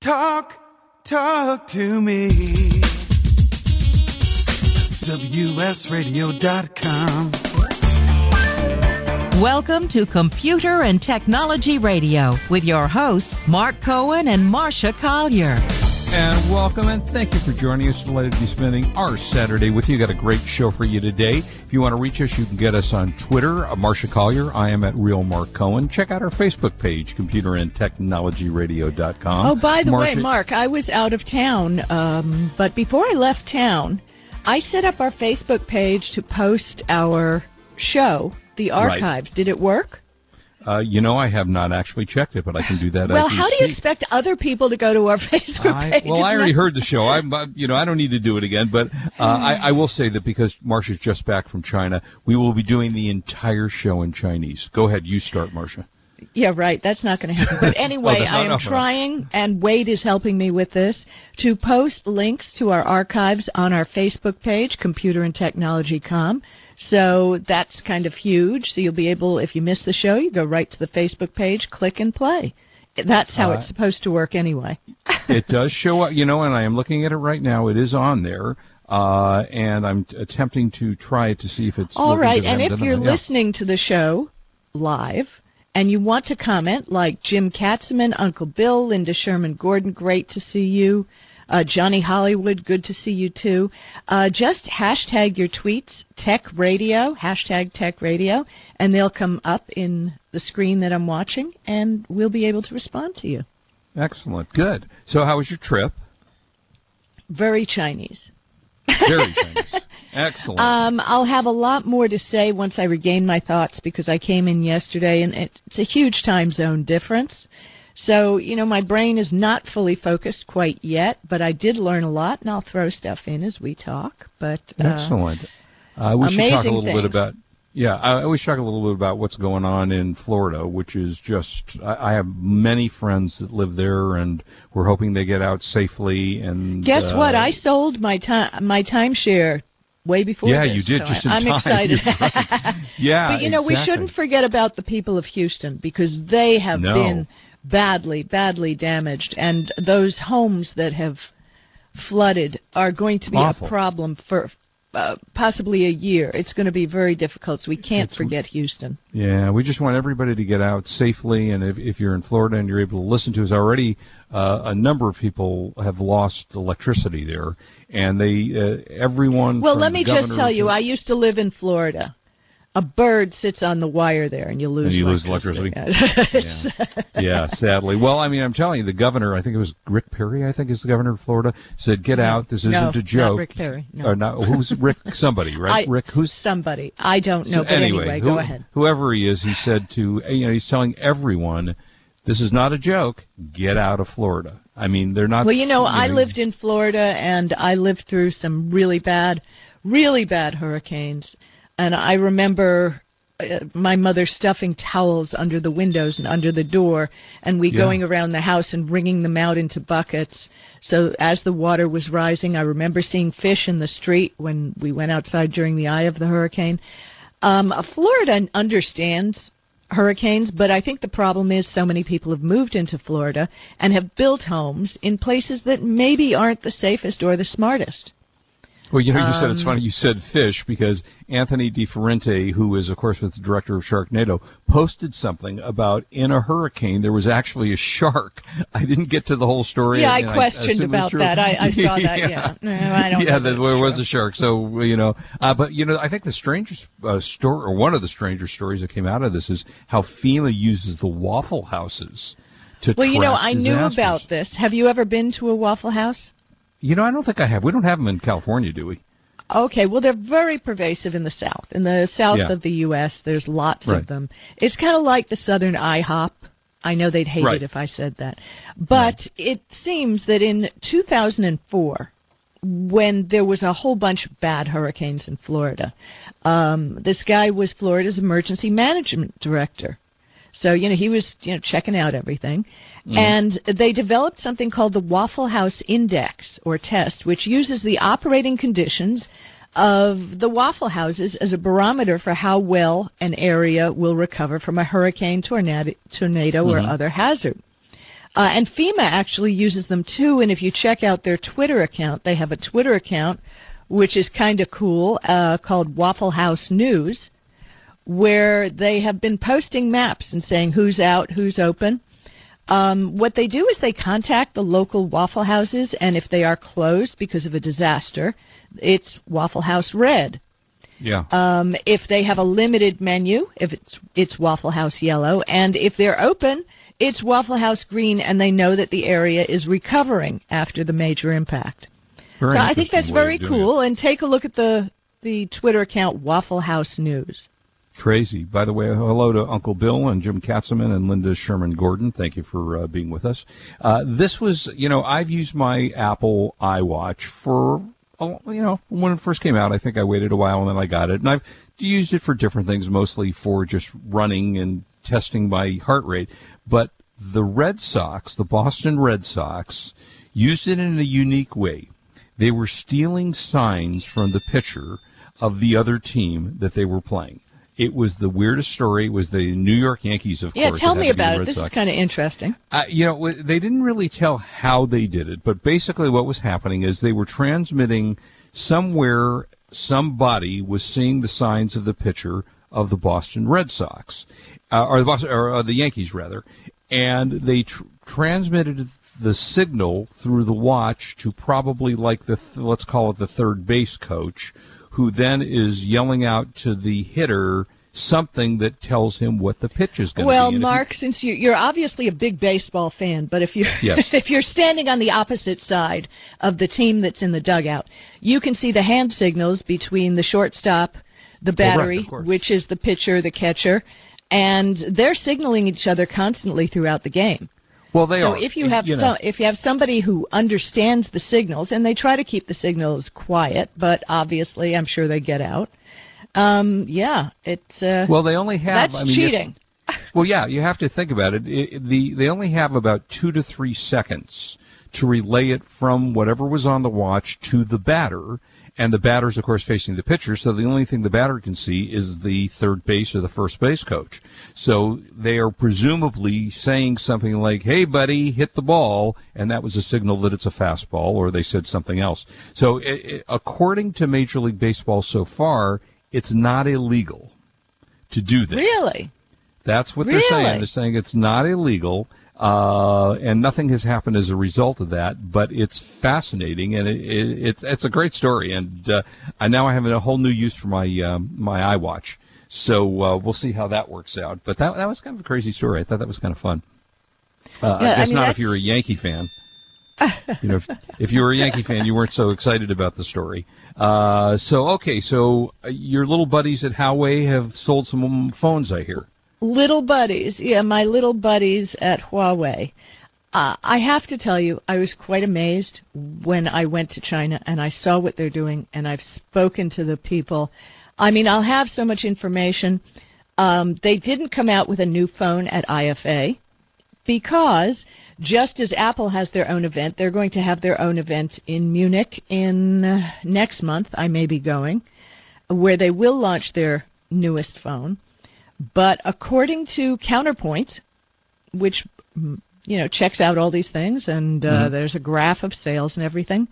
Talk, talk to me. WSRadio.com. Welcome to Computer and Technology Radio with your hosts, Mark Cohen and Marsha Collier. And welcome and thank you for joining us. Delighted to be spending our Saturday with you. Got a great show for you today. If you want to reach us, you can get us on Twitter, uh, Marsha Collier. I am at Real Mark Cohen. Check out our Facebook page, Computer and Technology Radio.com. Oh, by the way, Mark, I was out of town, um, but before I left town, I set up our Facebook page to post our show, the Right. archives. Did it work? Uh, you know, I have not actually checked it, but I can do that well, we how do you expect other people to go to our Facebook I, page? well, I already heard the show. I'm, you know, I don't need to do it again. But uh, I, I will say that because Marsha's just back from China, we will be doing the entire show in Chinese. Go ahead, you start, Marsha. Yeah, right. That's not going to happen. But anyway, not I am trying, and Wade is helping me with this, to post links to our archives on our Facebook page, Computer and Technology.com. So that's kind of huge. So you'll be able, if you miss the show, you go right to the Facebook page, click and play. That's how Uh, it's supposed to work anyway. it does show up, you know, and I am looking at it right now. It is on there, uh, and I'm t- attempting to try it to see if it's All right, and if you're. Yeah. listening to the show live and you want to comment, like Jim Katzeman, Uncle Bill, Linda Sherman Gordon, great to see you. Uh, Johnny Hollywood, good to see you too. Uh, just hashtag your tweets, Tech Radio, hashtag Tech Radio, and they'll come up in the screen that I'm watching, and we'll be able to respond to you. Excellent, good. So, how was your trip? Very Chinese. Very Chinese. Excellent. Um, I'll have a lot more to say once I regain my thoughts because I came in yesterday and it's a huge time zone difference. So, you know, my brain is not fully focused quite yet, but I did learn a lot and I'll throw stuff in as we talk. But uh, Excellent. Uh, we should talk a little bit about. Yeah, I, should talk a little bit about what's going on in Florida, which is just. I, I have many friends that live there, and we're hoping they get out safely. And guess uh, what? I sold my time my timeshare way before Yeah, this, you did so just in I, I'm time. excited. Right. Yeah, But you know, we shouldn't forget about the people of Houston because they have No. been badly, badly damaged, and those homes that have flooded are going to be Awful. a problem for uh, possibly a year. It's going to be very difficult, so we can't It's- forget Houston. Yeah, we just want everybody to get out safely, and if, if you're in Florida and you're able to listen to us already, uh, a number of people have lost electricity there, and they uh, everyone. Well, let me just tell you, I used to live in Florida. A bird sits on the wire there, and you lose And you lose electricity. yeah, sadly. Well, I mean, I'm telling you, the governor, I think it was Rick Perry, I think is the governor of Florida, said, "Get out. This isn't a not joke." Rick Perry, no. Or not? Who's Rick? Somebody, right? I- Rick, who's Somebody. I don't know, so but anyway, anyway, who- go ahead. Whoever he is, he said to you know he's telling everyone, this is not a joke. Get out of Florida. I mean, they're not. Well, you know, I lived in Florida and I lived through some really bad, really bad hurricanes. And I remember uh, my mother stuffing towels under the windows and under the door and we Yeah. going around the house and wringing them out into buckets. So as the water was rising, I remember seeing fish in the street when we went outside during the eye of the hurricane. Um, Florida understands hurricanes, but I think the problem is so many people have moved into Florida and have built homes in places that maybe aren't the safest or the smartest. Well, you know, you said it's Um, funny you said fish because Anthony DiFerente, who is, of course, was the director of Sharknado, posted something about in a hurricane there was actually a shark. I didn't get to the whole story. Yeah, I questioned it's about that. I, I saw that. yeah. No, I don't yeah, that there was a shark. So you know, uh, but you know, I think the strangest uh, story, or one of the stranger stories that came out of this, is how FEMA uses the Waffle Houses to. Well, you know, I knew about this. Have you ever been to a Waffle House? You know, I don't think I have. We don't have them in California, do we? Okay, well, they're very pervasive in the South. In the South Yeah. of the U.S., there's lots Right. of them. It's kind of like the Southern IHOP. I know they'd hate Right. it if I said that. But it seems that in 2004, when there was a whole bunch of bad hurricanes in Florida, um, this guy was Florida's emergency management director. So, you know, he was, you know, checking out everything. And they developed something called the Waffle House Index or test, which uses the operating conditions of the Waffle Houses as a barometer for how well an area will recover from a hurricane, tornado, tornado or other hazard. Uh, and FEMA actually uses them too. And if you check out their Twitter account, they have a Twitter account which is kind of cool uh, called Waffle House News, where they have been posting maps and saying who's out, who's open. Um, what they do is they contact the local Waffle Houses, and if they are closed because of a disaster, it's Waffle House Red. Yeah. Um, if they have a limited menu, if it's it's Waffle House Yellow, and if they're open, it's Waffle House Green, and they know that the area is recovering after the major impact. Very so I think that's very cool. it. And take a look at the the Twitter account Waffle House News. Crazy. By the way, hello to Uncle Bill and Jim Katzeman and Linda Sherman Gordon. Thank you for uh, being with us. Uh, this was, you know, I've used my Apple iWatch for, you know, when it first came out. I think I waited a while and then I got it, and I've used it for different things, mostly for just running and testing my heart rate. But the Red Sox, the Boston Red Sox, used it in a unique way. They were stealing signs from the pitcher of the other team that they were playing. It was the weirdest story. It was the New York Yankees, of Yeah, course. Yeah, tell me to be the about it. This Sox. is kind of interesting. Uh, you know, they didn't really tell how they did it, but basically what was happening is they were transmitting somewhere somebody was seeing the signs of the pitcher of the Boston Red Sox, uh, or the Boston, or uh, the Yankees rather, and they tr- transmitted the signal through the watch to probably like the th- let's call it the third base coach, who then is yelling out to the hitter something that tells him what the pitch is going to Well, be. Well, you- Mark, since you, you're obviously a big baseball fan, but if you're Yes. if you're standing on the opposite side of the team that's in the dugout, you can see the hand signals between the shortstop, the battery, which is the pitcher, the catcher, and they're signaling each other constantly throughout the game. Well, they so are. if you have know. some, if you have somebody who understands the signals, and they try to keep the signals quiet, but obviously, I'm sure they get out. Um, yeah, it's uh, Well, they only have. that's I mean, if- cheating. well, yeah, you have to think about it. it. The they only have about two to three seconds to relay it from whatever was on the watch to the batter, and the batter's of course facing the pitcher. So the only thing the batter can see is the third base or the first base coach. So they are presumably saying something like, "Hey, buddy, hit the ball," and that was a signal that it's a fastball, or they said something else. So, i i according to Major League Baseball so far, it's not illegal to do that. Really? That's what they're saying. They're saying it's not illegal, uh, and nothing has happened as a result of that. But it's fascinating, and it, it, it's it's a great story. And uh, I now I have a whole new use for my um, my iWatch. So uh, we'll see how that works out. But that that was kind of a crazy story. I thought that was kind of fun. Uh, Yeah, I I guess mean, not if you're a Yankee fan. you know, if, if you were a Yankee fan, you weren't so excited about the story. Uh, so okay, so uh, your little buddies at Huawei have sold some phones, I hear. Little buddies, yeah, my little buddies at Huawei. Uh, I have to tell you, I was quite amazed when I went to China and I saw what they're doing, and I've spoken to the people. I mean, I'll have so much information. Um, they didn't come out with a new phone at IFA because just as Apple has their own event, they're going to have their own event in Munich in uh, next month. I may be going, where they will launch their newest phone. But according to Counterpoint, which mm, you know checks out all these things, and uh, there's a graph of sales and everything,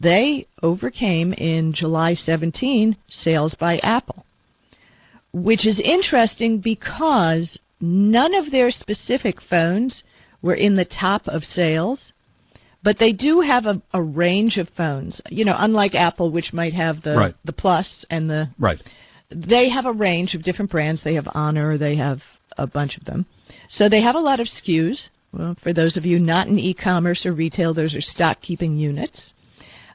they overcame in July 17 sales by Apple, which is interesting because none of their specific phones were in the top of sales. But they do have a, a range of phones, you know, unlike Apple, which might have the Right. the Plus and the Right. They have a range of different brands. They have Honor, they have a bunch of them. So they have a lot of SKUs. Well, for those of you not in e-commerce or retail, those are stock keeping units,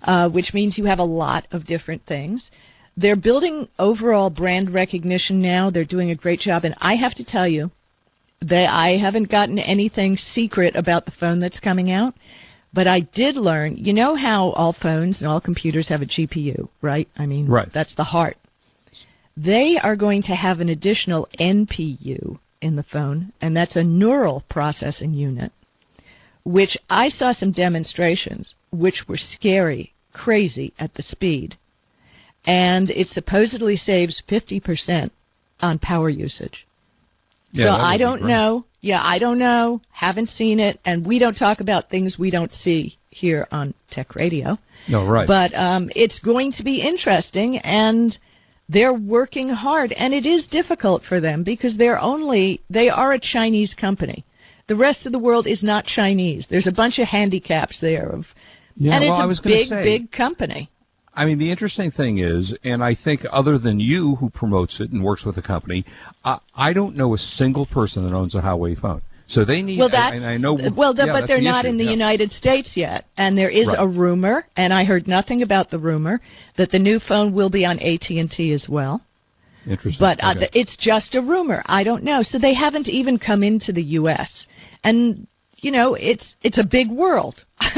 uh, which means you have a lot of different things. They're building overall brand recognition now. They're doing a great job, and I have to tell you that I haven't gotten anything secret about the phone that's coming out. But I did learn, you know how all phones and all computers have a GPU, right? I mean, Right. that's the heart they are going to have an additional NPU in the phone, and that's a neural processing unit, which I saw some demonstrations which were scary, crazy at the speed. And it supposedly saves 50% on power usage. Yeah, so I don't know. Yeah, I don't know. Haven't seen it, and we don't talk about things we don't see here on Tech Radio. No, right. But um, it's going to be interesting, and they're working hard, and it is difficult for them because they're only they are a Chinese company. The rest of the world is not Chinese. There's a bunch of handicaps there of, Yeah, and it's well, I a was gonna big, say- big company. I mean, the interesting thing is, and I think other than you who promotes it and works with the company, I, I don't know a single person that owns a Huawei phone. So they need. Well, I- that's and I know. well, the, yeah, but they're the not issue, in the yeah. United States yet, and there is Right. a rumor, and I heard nothing about the rumor that the new phone will be on AT and T as well. Interesting. But uh, Okay. it's just a rumor. I don't know. So they haven't even come into the U.S. And you know, it's it's a big world.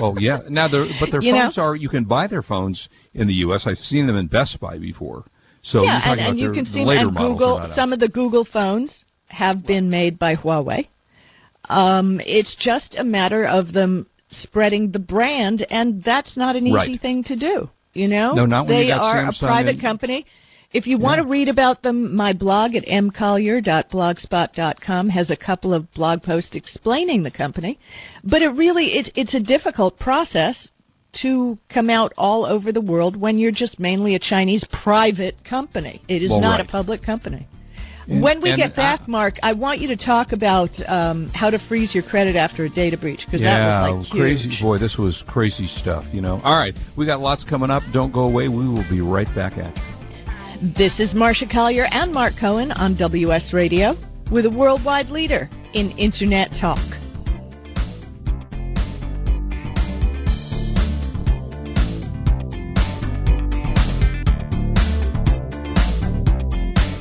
Oh yeah. Now, they're, but their You know? phones are. You can buy their phones in the U.S. I've seen them in Best Buy before. So yeah, you're talking and, and you their, can the see later and Google. are not out. Some of the Google phones have been made by Huawei. Um, it's just a matter of them spreading the brand, and that's not an easy Right. thing to do. You know, No, not when you they got are Samsung a private and- company. If you want to read about them, my blog at mcollier.blogspot.com has a couple of blog posts explaining the company. But it really it, it's a difficult process to come out all over the world when you're just mainly a Chinese private company. It is Well, not right. a public company. When we get back, I- Mark, I want you to talk about um, how to freeze your credit after a data breach because yeah, that was like huge. crazy boy. This was crazy stuff. You know. All right, we got lots coming up. Don't go away. We will be right back at you. This is Marsha Collier and Mark Cohen on WS Radio with a worldwide leader in Internet talk.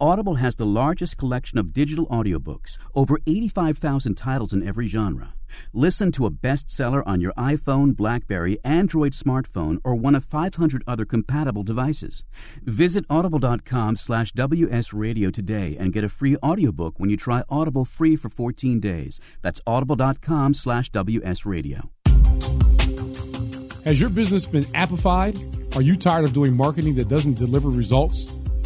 Audible has the largest collection of digital audiobooks, over 85,000 titles in every genre. Listen to a bestseller on your iPhone, Blackberry, Android smartphone, or one of 500 other compatible devices. Visit audible.com slash wsradio today and get a free audiobook when you try Audible free for 14 days. That's audible.com slash wsradio. Has your business been appified? Are you tired of doing marketing that doesn't deliver results?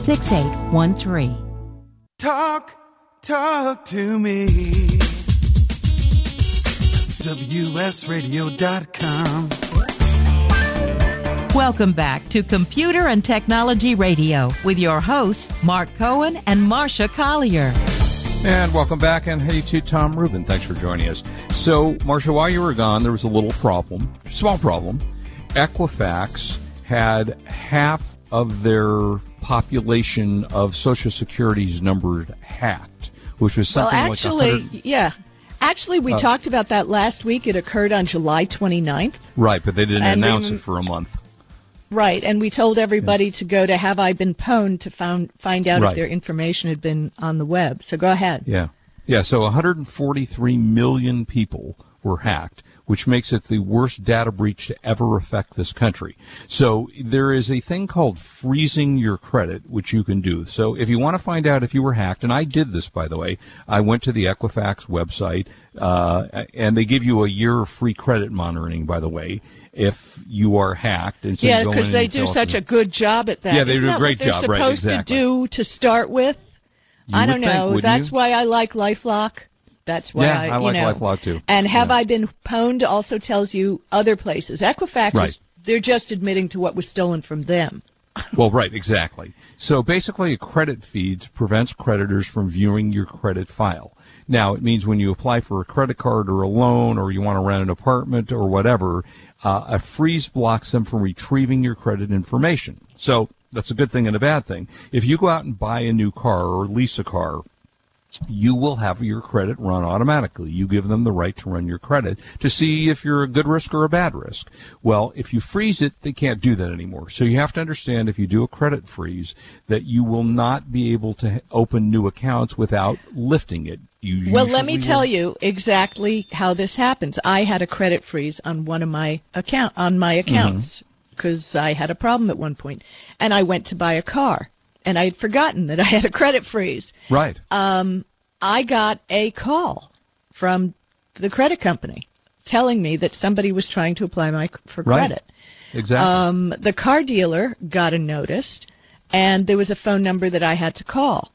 6813. Talk, talk to me. WSRadio.com. Welcome back to Computer and Technology Radio with your hosts, Mark Cohen and Marsha Collier. And welcome back, and hey to Tom Rubin. Thanks for joining us. So, Marsha, while you were gone, there was a little problem, small problem. Equifax had half of their population of Social Security's numbers hacked, which was something well, actually, like yeah. Actually, we uh, talked about that last week. It occurred on July 29th. Right, but they didn't announce then, it for a month. Right, and we told everybody yeah. to go to Have I Been Pwned to found, find out right. if their information had been on the web. So go ahead. Yeah. Yeah, so 143 million people were hacked which makes it the worst data breach to ever affect this country. So there is a thing called freezing your credit, which you can do. So if you want to find out if you were hacked, and I did this by the way, I went to the Equifax website, uh, and they give you a year of free credit monitoring, by the way, if you are hacked. And so yeah, because they do such a good job at that. Yeah, they Isn't do a great job, right? Exactly. Supposed to do to start with. You I don't know. That's you? why I like LifeLock. That's why yeah, I, I like know. Too. And have yeah. I been pwned also tells you other places. Equifax right. is they're just admitting to what was stolen from them. well, right, exactly. So basically, a credit feed prevents creditors from viewing your credit file. Now, it means when you apply for a credit card or a loan, or you want to rent an apartment or whatever, uh, a freeze blocks them from retrieving your credit information. So that's a good thing and a bad thing. If you go out and buy a new car or lease a car, you will have your credit run automatically. You give them the right to run your credit to see if you're a good risk or a bad risk. Well, if you freeze it, they can't do that anymore. So you have to understand if you do a credit freeze that you will not be able to open new accounts without lifting it. You well, let me will. tell you exactly how this happens. I had a credit freeze on one of my account on my Mm-hmm. accounts because mm-hmm. I had a problem at one point, and I went to buy a car and I had forgotten that I had a credit freeze. Right. Um, I got a call from the credit company telling me that somebody was trying to apply my for right. credit. Exactly. Um, the car dealer got a notice, and there was a phone number that I had to call.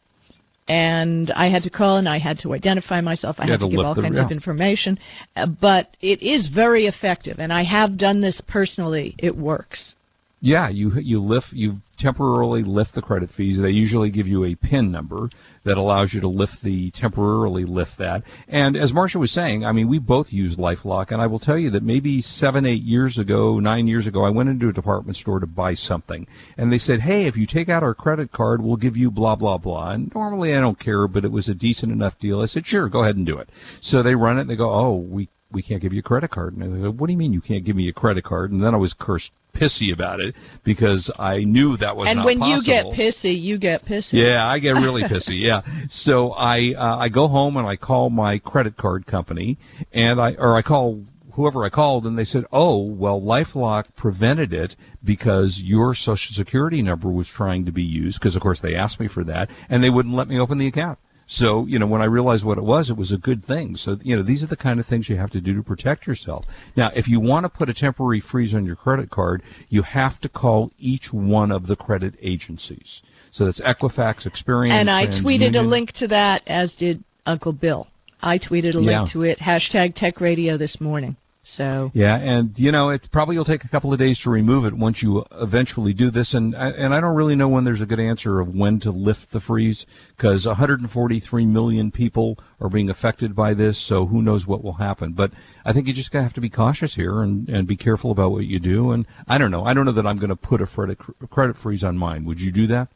And I had to call and I had to identify myself. I you had to, to give all kinds of information. Uh, but it is very effective, and I have done this personally. It works. Yeah, you you lift you temporarily lift the credit fees. They usually give you a PIN number that allows you to lift the temporarily lift that. And as Marsha was saying, I mean, we both use LifeLock, and I will tell you that maybe seven, eight years ago, nine years ago, I went into a department store to buy something, and they said, "Hey, if you take out our credit card, we'll give you blah blah blah." And normally I don't care, but it was a decent enough deal. I said, "Sure, go ahead and do it." So they run it. and They go, "Oh, we we can't give you a credit card." And I said, "What do you mean you can't give me a credit card?" And then I was cursed pissy about it because I knew that was and not when possible. you get pissy, you get pissy. Yeah, I get really pissy. Yeah. So I uh, I go home and I call my credit card company and I or I call whoever I called and they said, "Oh, well LifeLock prevented it because your social security number was trying to be used because of course they asked me for that and they wouldn't let me open the account." So, you know, when I realized what it was, it was a good thing. So, you know, these are the kind of things you have to do to protect yourself. Now, if you want to put a temporary freeze on your credit card, you have to call each one of the credit agencies. So that's Equifax, Experian, And I tweeted a link to that, as did Uncle Bill. I tweeted a link Yeah. to it, hashtag Tech Radio this morning. So Yeah, and you know, it probably will take a couple of days to remove it once you eventually do this. And and I don't really know when there's a good answer of when to lift the freeze because 143 million people are being affected by this. So who knows what will happen? But I think you just gotta have to be cautious here and and be careful about what you do. And I don't know. I don't know that I'm going to put a credit credit freeze on mine. Would you do that?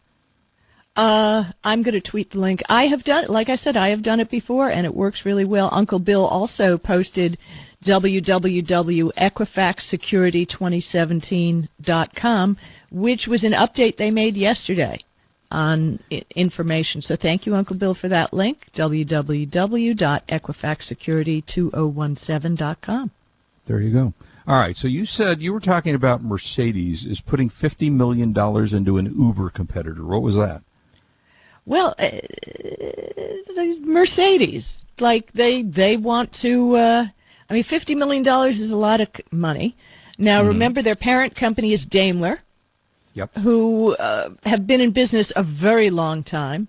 Uh, I'm going to tweet the link. I have done, like I said, I have done it before, and it works really well. Uncle Bill also posted www.equifaxsecurity2017.com, which was an update they made yesterday on information. So thank you, Uncle Bill, for that link. www.equifaxsecurity2017.com. There you go. All right. So you said you were talking about Mercedes is putting $50 million into an Uber competitor. What was that? Well, uh, Mercedes, like they they want to. Uh, I mean, fifty million dollars is a lot of money. Now, Mhm. remember, their parent company is Daimler, Yep. who uh, have been in business a very long time.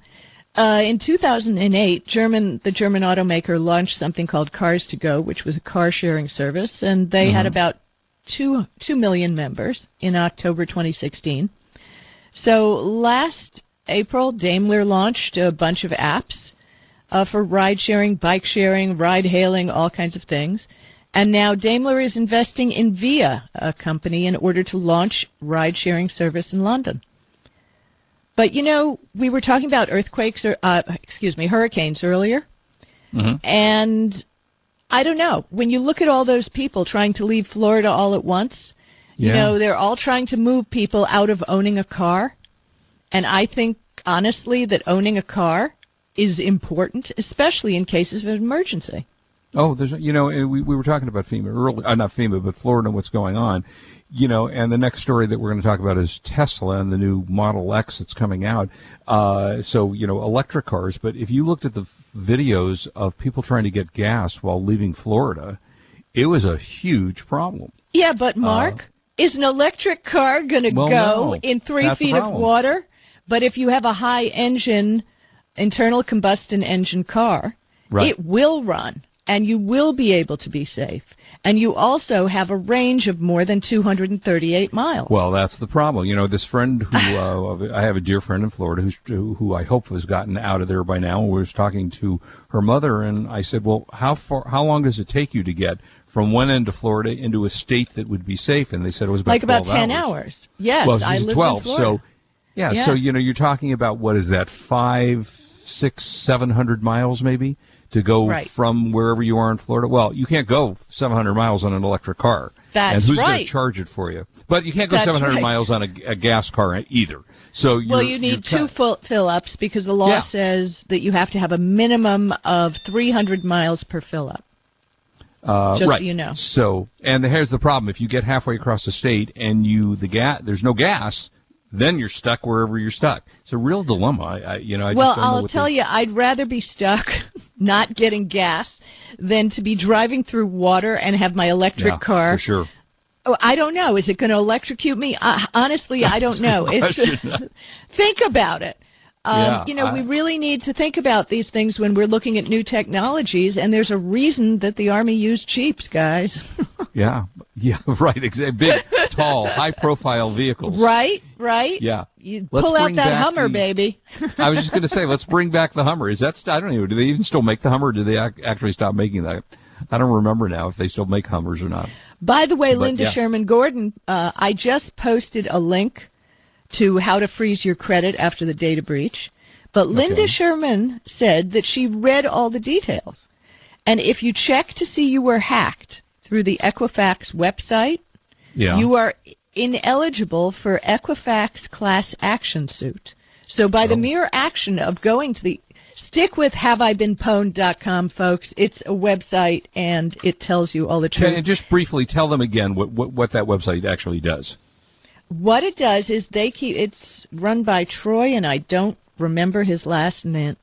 Uh, in 2008, German the German automaker launched something called Cars to Go, which was a car sharing service, and they had about two two million members in October 2016. So last April, Daimler launched a bunch of apps uh, for ride sharing, bike sharing, ride hailing, all kinds of things. And now Daimler is investing in Via, a company, in order to launch ride sharing service in London. But you know, we were talking about earthquakes, or uh, excuse me, hurricanes earlier, and I don't know. When you look at all those people trying to leave Florida all at once, you know, they're all trying to move people out of owning a car. And I think, honestly, that owning a car is important, especially in cases of emergency. Oh, there's you know we we were talking about FEMA earlier, uh, not FEMA, but Florida and what's going on. You know, and the next story that we're going to talk about is Tesla and the new Model X that's coming out. Uh, so you know, electric cars. But if you looked at the videos of people trying to get gas while leaving Florida, it was a huge problem. Yeah, but Mark, is an electric car going to Uh, Well, go no. in three That's feet of water? But if you have a high engine, internal combustion engine car, Right. it will run and you will be able to be safe. And you also have a range of more than 238 miles. Well, that's the problem. You know, this friend who uh, I have a dear friend in Florida who's, who who I hope has gotten out of there by now. We was talking to her mother, and I said, "Well, how far? How long does it take you to get from one end of Florida into a state that would be safe?" And they said it was about like about 10 hours. hours. Yes, well, I lived 12, in Florida. so yeah, Yeah. so you know, you're talking about what is that? Five, six, seven hundred miles maybe to go Right. from wherever you are in Florida. Well, you can't go 700 miles on an electric car. That's and who's going to charge it for you? But you can't go That's 700 right. miles on a, a gas car either. So Well, you need two full fill-ups because the law Yeah. says that you have to have a minimum of 300 miles per fill-up. Uh, just so you know. So, and here's the problem: if you get halfway across the state and you the gas, there's no gas, then you're stuck wherever you're stuck. It's a real dilemma. I, I you know, I well, just don't know I'll tell you, I'd rather be stuck not getting gas than to be driving through water and have my electric yeah, car. for sure. Oh, I don't know. Is it going to electrocute me? Uh, honestly, I don't know. It's think about it. Um, Yeah, you know, I- we really need to think about these things when we're looking at new technologies, and there's a reason that the Army used Jeeps, guys. Yeah, yeah, right. Exactly. Big, tall, high-profile vehicles. right, right. Yeah. You Let's pull out that Hummer, the- baby. I was just going to say, let's bring back the Hummer. Is that st- I don't know. Do they even still make the Hummer? Or do they ac- actually stop making that? I don't remember now if they still make Hummers or not. By the way, But, Linda yeah. Sherman Gordon, uh, I just posted a link to how to freeze your credit after the data breach. But Linda Okay. Sherman said that she read all the details. And if you check to see you were hacked through the Equifax website, Yeah. you are ineligible for Equifax class action suit. So by the Oh. mere action of going to the stick with haveibeenpwned.com folks, it's a website and it tells you all the truth. and just briefly tell them again what, what what that website actually does. What it does is they keep it's run by Troy and I don't remember his last na-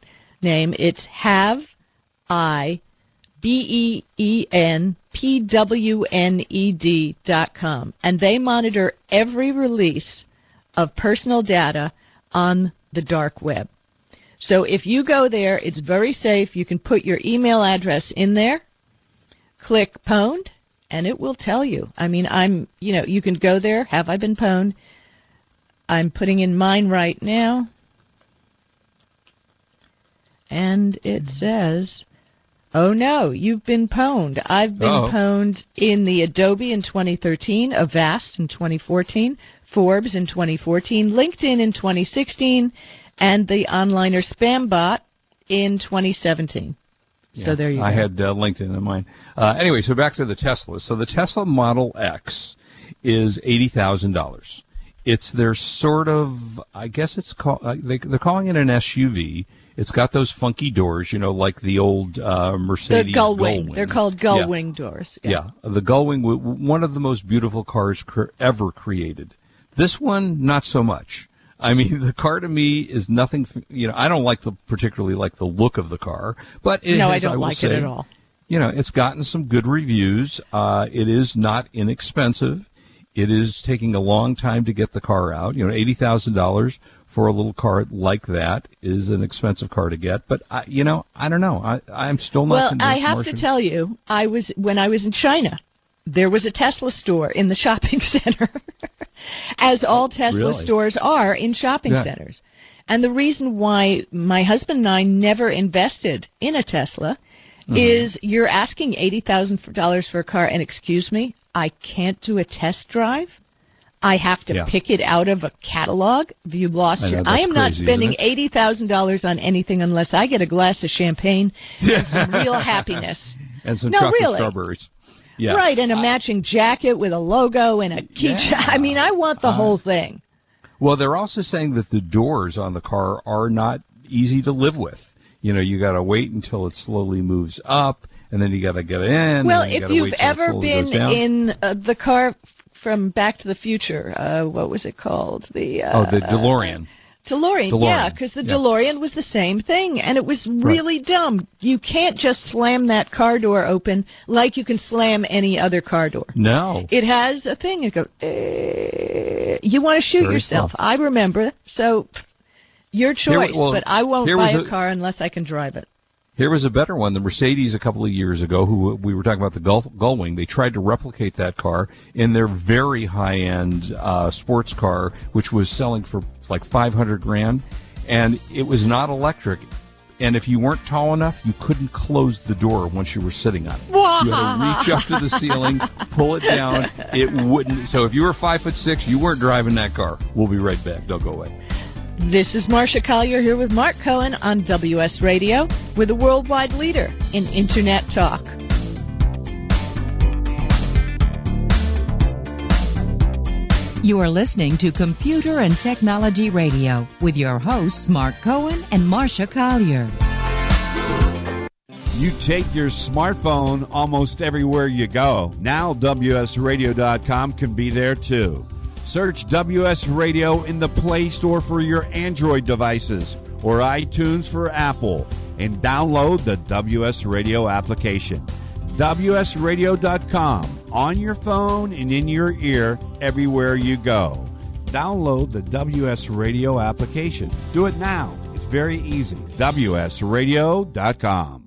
name. It's have I B E E N P W N E D dot com. And they monitor every release of personal data on the dark web. So if you go there, it's very safe. You can put your email address in there, click pwned, and it will tell you. I mean, I'm, you know, you can go there. Have I been pwned? I'm putting in mine right now. And it says, oh no, you've been pwned. I've been Uh-oh. pwned in the Adobe in 2013, Avast in 2014, Forbes in 2014, LinkedIn in 2016, and the onliner Spambot in 2017. So there you go. I had uh, LinkedIn in mine. Uh, anyway, so back to the Tesla. So the Tesla Model X is eighty thousand dollars. It's their sort of, I guess it's called. Uh, they, they're calling it an SUV. It's got those funky doors, you know, like the old uh, the Mercedes gull wing. Gullwing. They're called gull Yeah. doors. Yeah, the Gullwing, one of the most beautiful cars cr- ever created. This one, not so much. I mean, the car to me is nothing. You know, I don't like the particularly like the look of the car, but it No, I has, don't will like it at all. You know, it's gotten some good reviews. Uh, it is not inexpensive. It is taking a long time to get the car out. You know, eighty thousand dollars for a little car like that is an expensive car to get. But I, you know, I don't know. I I'm still not. Well, convinced, I have Marsha. to tell you, I was when I was in China. There was a Tesla store in the shopping center, as all Tesla Really? stores are in shopping Yeah. centers. And the reason why my husband and I never invested in a Tesla Mm-hmm. is you're asking eighty thousand dollars for a car, and excuse me, I can't do a test drive. I have to Yeah. pick it out of a catalog. Have you lost I know, your? I am not crazy, isn't spending eighty thousand dollars on anything unless I get a glass of champagne and some real happiness. and some No, chocolate really. strawberries. Yeah. Right, and a uh, matching jacket with a logo and a keychain. Yeah. I mean, I want the uh-huh. whole thing. Well, they're also saying that the doors on the car are not easy to live with. You know, you got to wait until it slowly moves up, and then you got to get in. well, you if you've wait till it ever been in uh, the car from Back to the Future, uh, what was it called? The uh, oh, the DeLorean. DeLorean, DeLorean, yeah, because the yeah. DeLorean was the same thing, and it was really dumb. You can't just slam that car door open like you can slam any other car door. No. It has a thing. It goes. Eh, you want to shoot Very yourself. I remember. So, pff, your Here- choice. well, but I won't buy a a- car unless I can drive it. Here was a better one. The Mercedes a couple of years ago, who we were talking about the Gull, Gullwing, they tried to replicate that car in their very high-end uh, sports car, which was selling for like 500 grand, and it was not electric. And if you weren't tall enough, you couldn't close the door once you were sitting on it. You had to reach up to the ceiling, pull it down. It wouldn't. So if you were five foot six, you weren't driving that car. We'll be right back. Don't go away. This is Marsha Collier here with Mark Cohen on WS Radio. We're the worldwide leader in Internet talk. You are listening to Computer and Technology Radio with your hosts, Mark Cohen and Marsha Collier. You take your smartphone almost everywhere you go. Now, WSRadio.com can be there too. Search WS Radio in the Play Store for your Android devices or iTunes for Apple and download the WS Radio application. WSRadio.com on your phone and in your ear everywhere you go. Download the WS Radio application. Do it now. It's very easy. WSRadio.com.